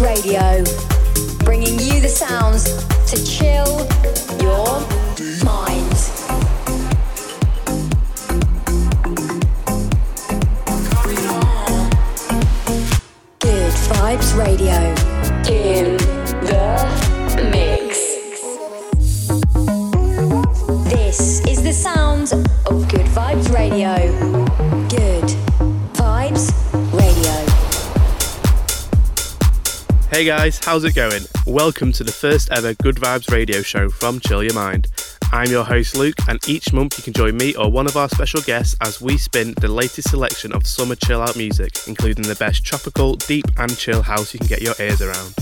Radio, bringing you the sounds to chill your mind. Good Vibes Radio Hey guys, how's it going? Welcome to the first ever Good Vibes radio show from Chill Your Mind. I'm your host Luke, and each month you can join me or one of our special guests as we spin the latest selection of summer chill out music, including the best tropical, deep, and chill house you can get your ears around.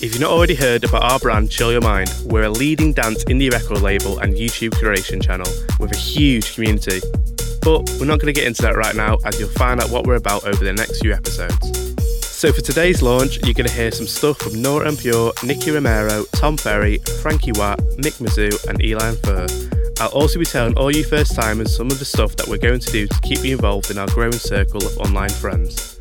If you've not already heard about our brand Chill Your Mind, we're a leading dance indie record label and YouTube creation channel with a huge community. But we're not going to get into that right now as you'll find out what we're about over the next few episodes. So for today's launch, you're going to hear some stuff from Nora En Pure, Nicky Romero, Tom Ferry, Frankie Watt, Mick Mizzou, and Eli Fur. I'll also be telling all you first timers some of the stuff that we're going to do to keep you involved in our growing circle of online friends.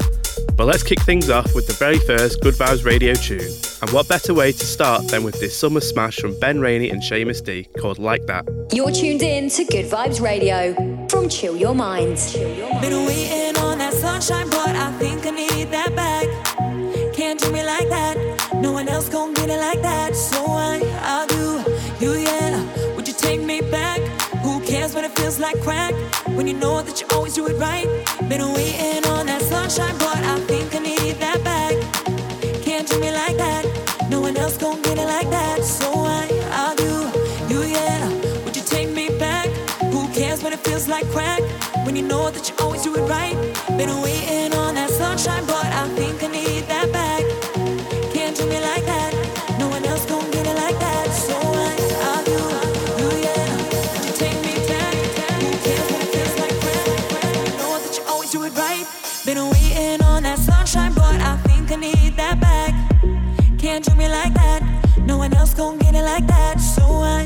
But let's kick things off with the very first Good Vibes radio tune. And what better way to start than with this summer smash from Ben Rainey and Seamus D called Like That. You're tuned in to Good Vibes Radio from Chill Your Mind. Chill Your Mind. Sunshine, but I think I need that back. Can't do me like that. No one else gon' get it like that. So I, I'll do you, yeah. Would you take me back? Who cares when it feels like crack? When you know that you always do it right. Been waiting on that sunshine, but I think I need that back. Can't do me like that. No one else gon' get it like that. So I, I'll do you, yeah. Would you take me back? Who cares when it feels like crack? When you know that you right. Been waiting on that sunshine, but I think I need that back. Can't do me like that. No one else get it like that. So I, do you, yeah. Would you take me back? Who cares it feels like? Know that you always do it right. Been waiting on that sunshine, but I think I need that back. Can't do me like that. No one else get it like that. So I,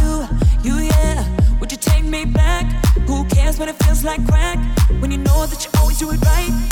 do you, yeah. Would you take me back? Who cares it feels like crack? Do it right.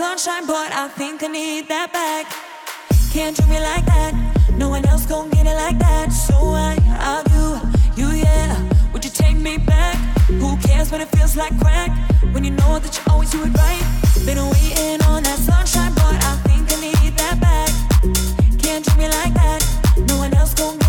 Sunshine, but I think I need that back. Can't do me like that. No one else gon' get it like that. So I, I'll do you, yeah. Would you take me back? Who cares when it feels like crack? When you know that you always do it right. Been waiting on that sunshine, but I think I need that back. Can't do me like that. No one else gon'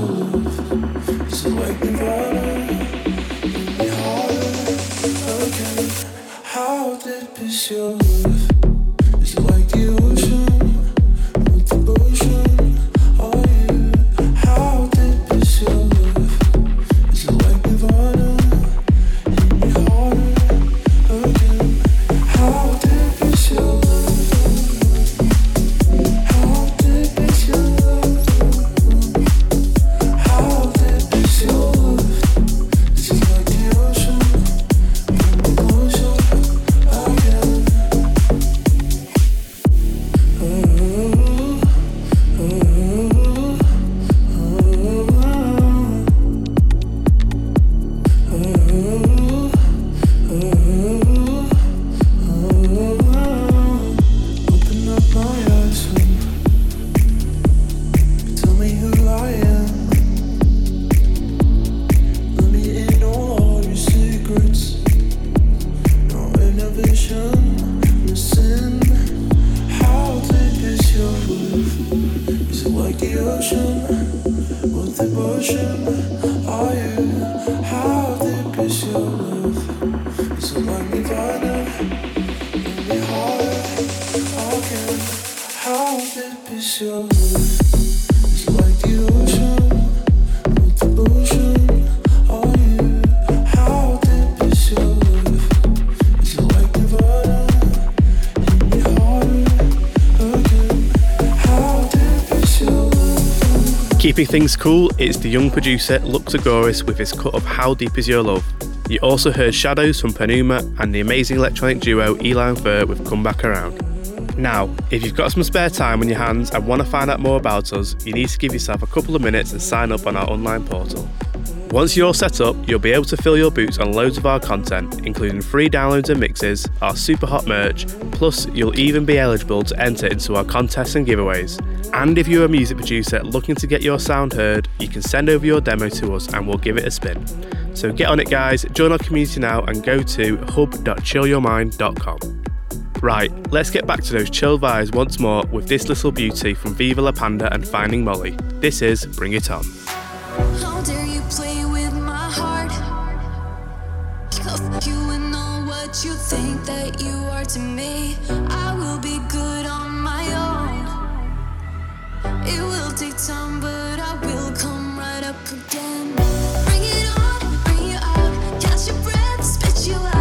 Soul. Keeping things cool, it's the young producer Lux Agoris with his cut of How Deep Is Your Love. You also heard Shadows from Penuma and the amazing electronic duo Eli and Fur with Come Back Around. Now, if you've got some spare time on your hands and want to find out more about us, you need to give yourself a couple of minutes and sign up on our online portal. Once you're set up, you'll be able to fill your boots on loads of our content, including free downloads and mixes, our super hot merch, plus you'll even be eligible to enter into our contests and giveaways. And if you're a music producer looking to get your sound heard, you can send over your demo to us and we'll give it a spin. So get on it guys, join our community now and go to hub.chillyourmind.com. Right, let's get back to those chill vibes once more with this little beauty from Viva La Panda and Finding Molly. This is Bring It On. You and all what you think that you are to me. I will be good on my own. It will take time, but I will come right up again. Bring it on, bring you out. Catch your breath, spit you out.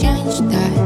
change that.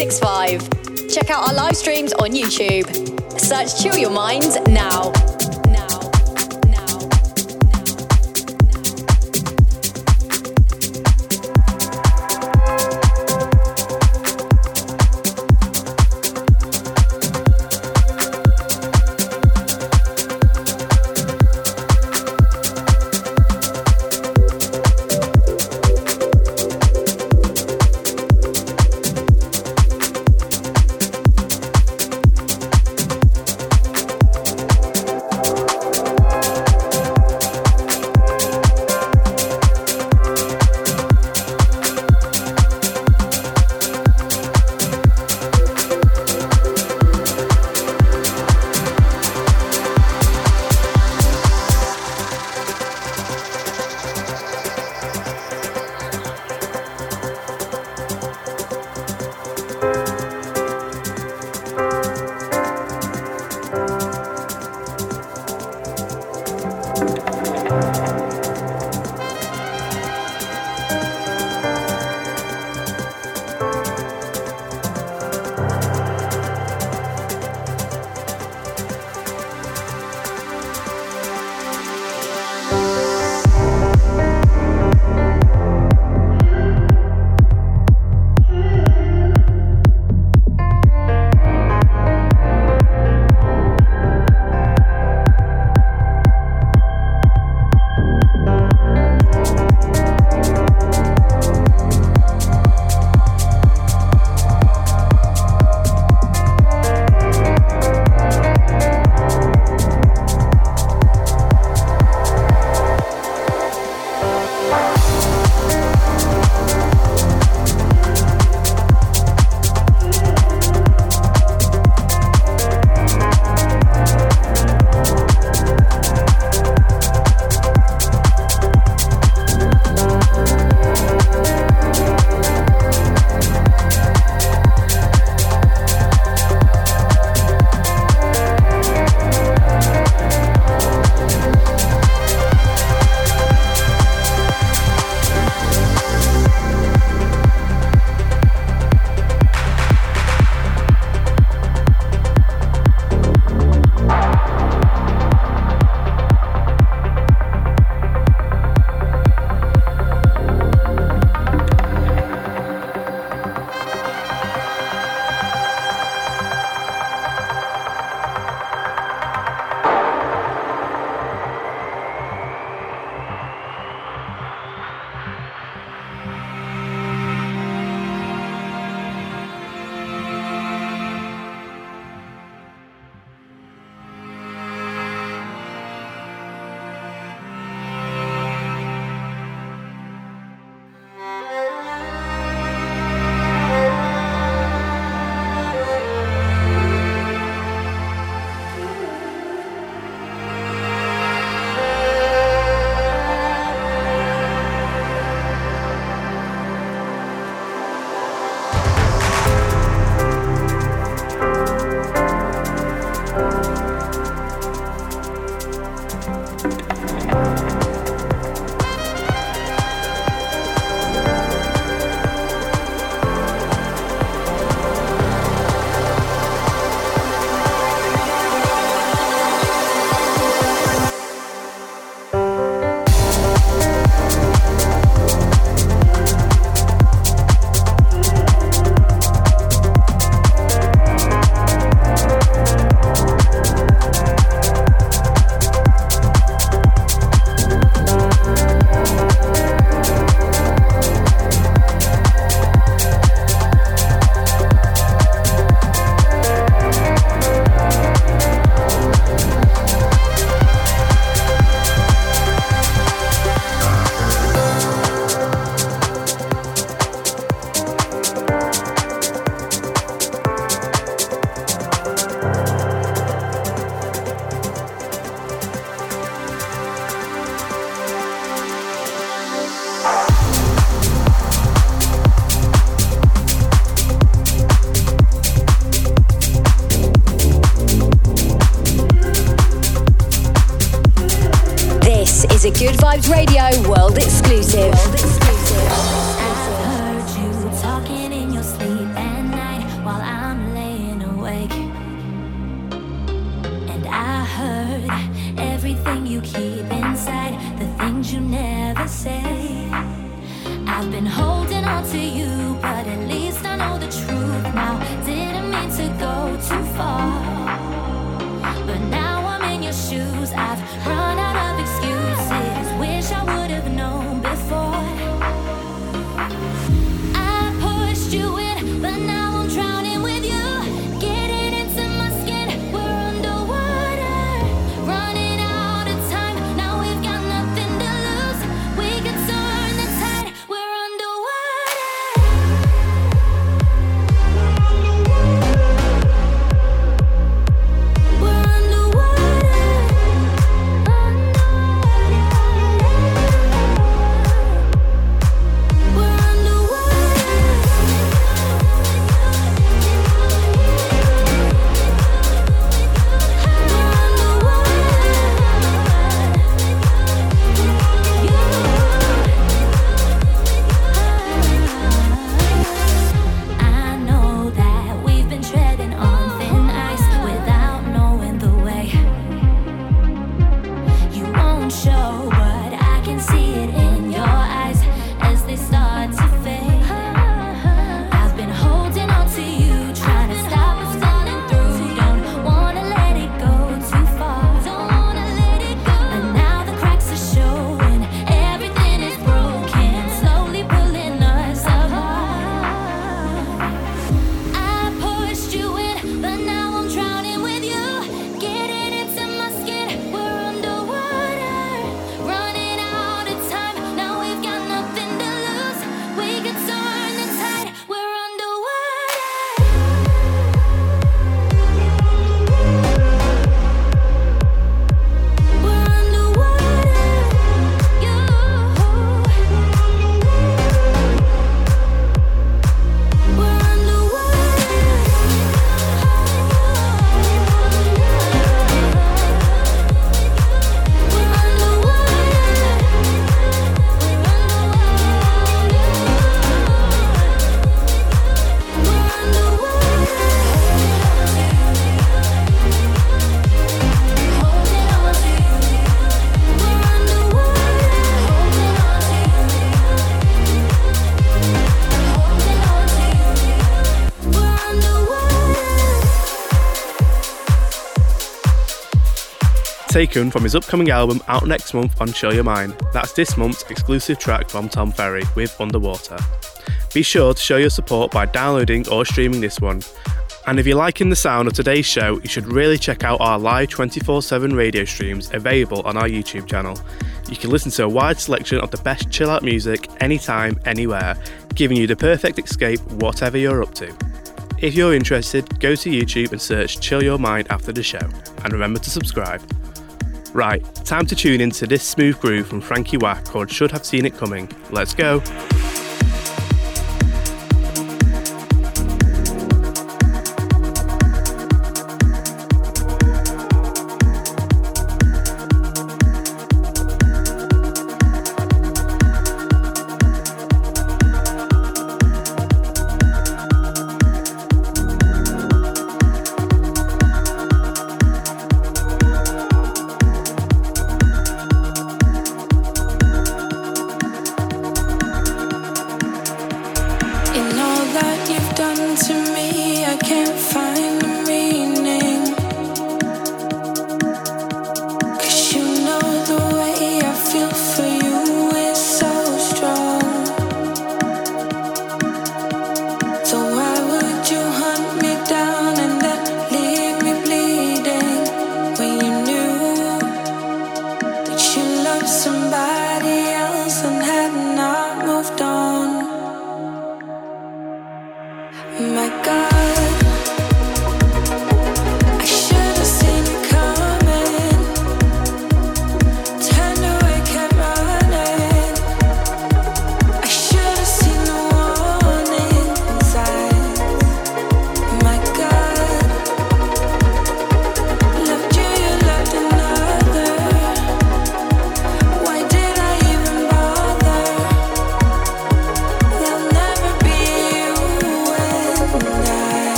365. Check out our live streams on YouTube. Search Chill Your Mind now. Taken from his upcoming album out next month on Chill Your Mind. That's this month's exclusive track from Tom Ferry with Underwater. Be sure to show your support by downloading or streaming this one. And if you're liking the sound of today's show, you should really check out our live 24 7 radio streams available on our YouTube channel. You can listen to a wide selection of the best chill out music anytime, anywhere, giving you the perfect escape whatever you're up to. If you're interested, go to YouTube and search Chill Your Mind after the show. And remember to subscribe. Right, time to tune into this smooth groove from Frankie Wack called Should Have Seen It Coming. Let's go.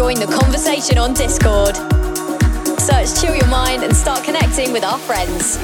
join the conversation on Discord. Search Chill Your Mind and start connecting with our friends.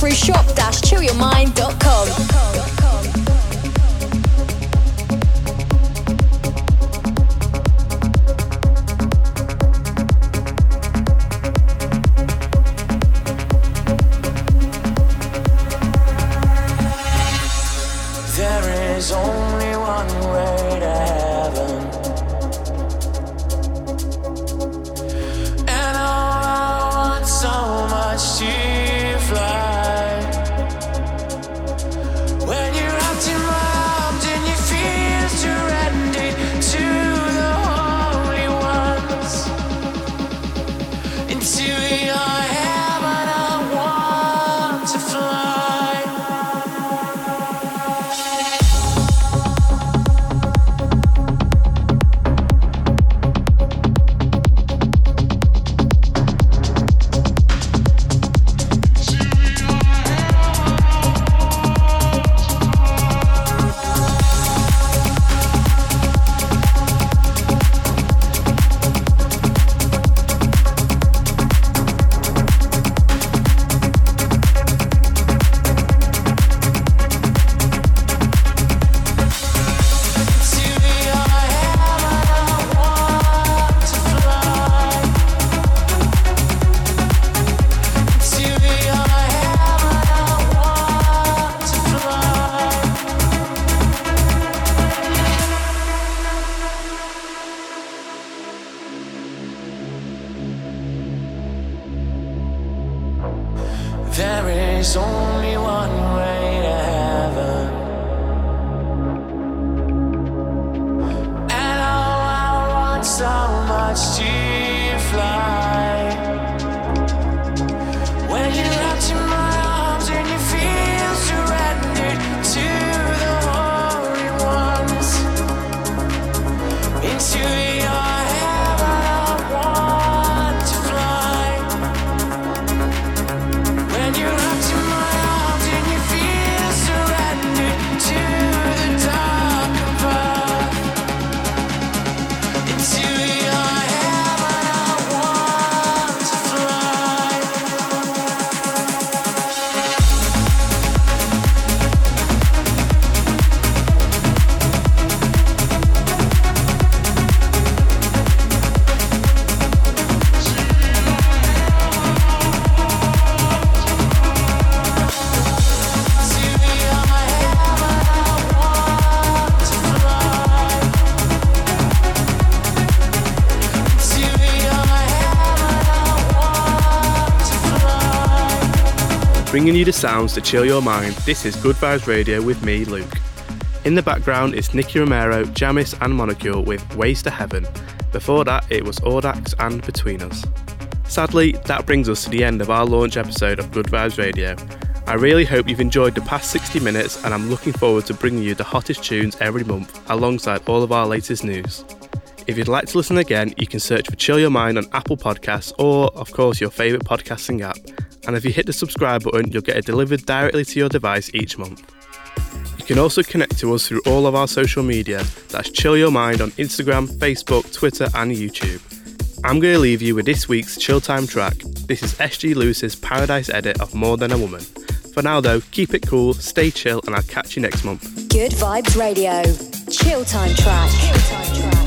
Available through Bringing you the sounds to chill your mind, this is Good Vibes Radio with me, Luke. In the background is Nicky Romero, Jamis and Molecule with Ways to Heaven. Before that, it was Audax and Between Us. Sadly, that brings us to the end of our launch episode of Good Vibes Radio. I really hope you've enjoyed the past 60 minutes and I'm looking forward to bringing you the hottest tunes every month alongside all of our latest news. If you'd like to listen again, you can search for Chill Your Mind on Apple Podcasts or, of course, your favourite podcasting app and if you hit the subscribe button, you'll get it delivered directly to your device each month. You can also connect to us through all of our social media. That's Chill Your Mind on Instagram, Facebook, Twitter, and YouTube. I'm going to leave you with this week's Chill Time track. This is SG Lewis's Paradise edit of More Than a Woman. For now, though, keep it cool, stay chill, and I'll catch you next month. Good Vibes Radio. Chill Time track. Chill time track.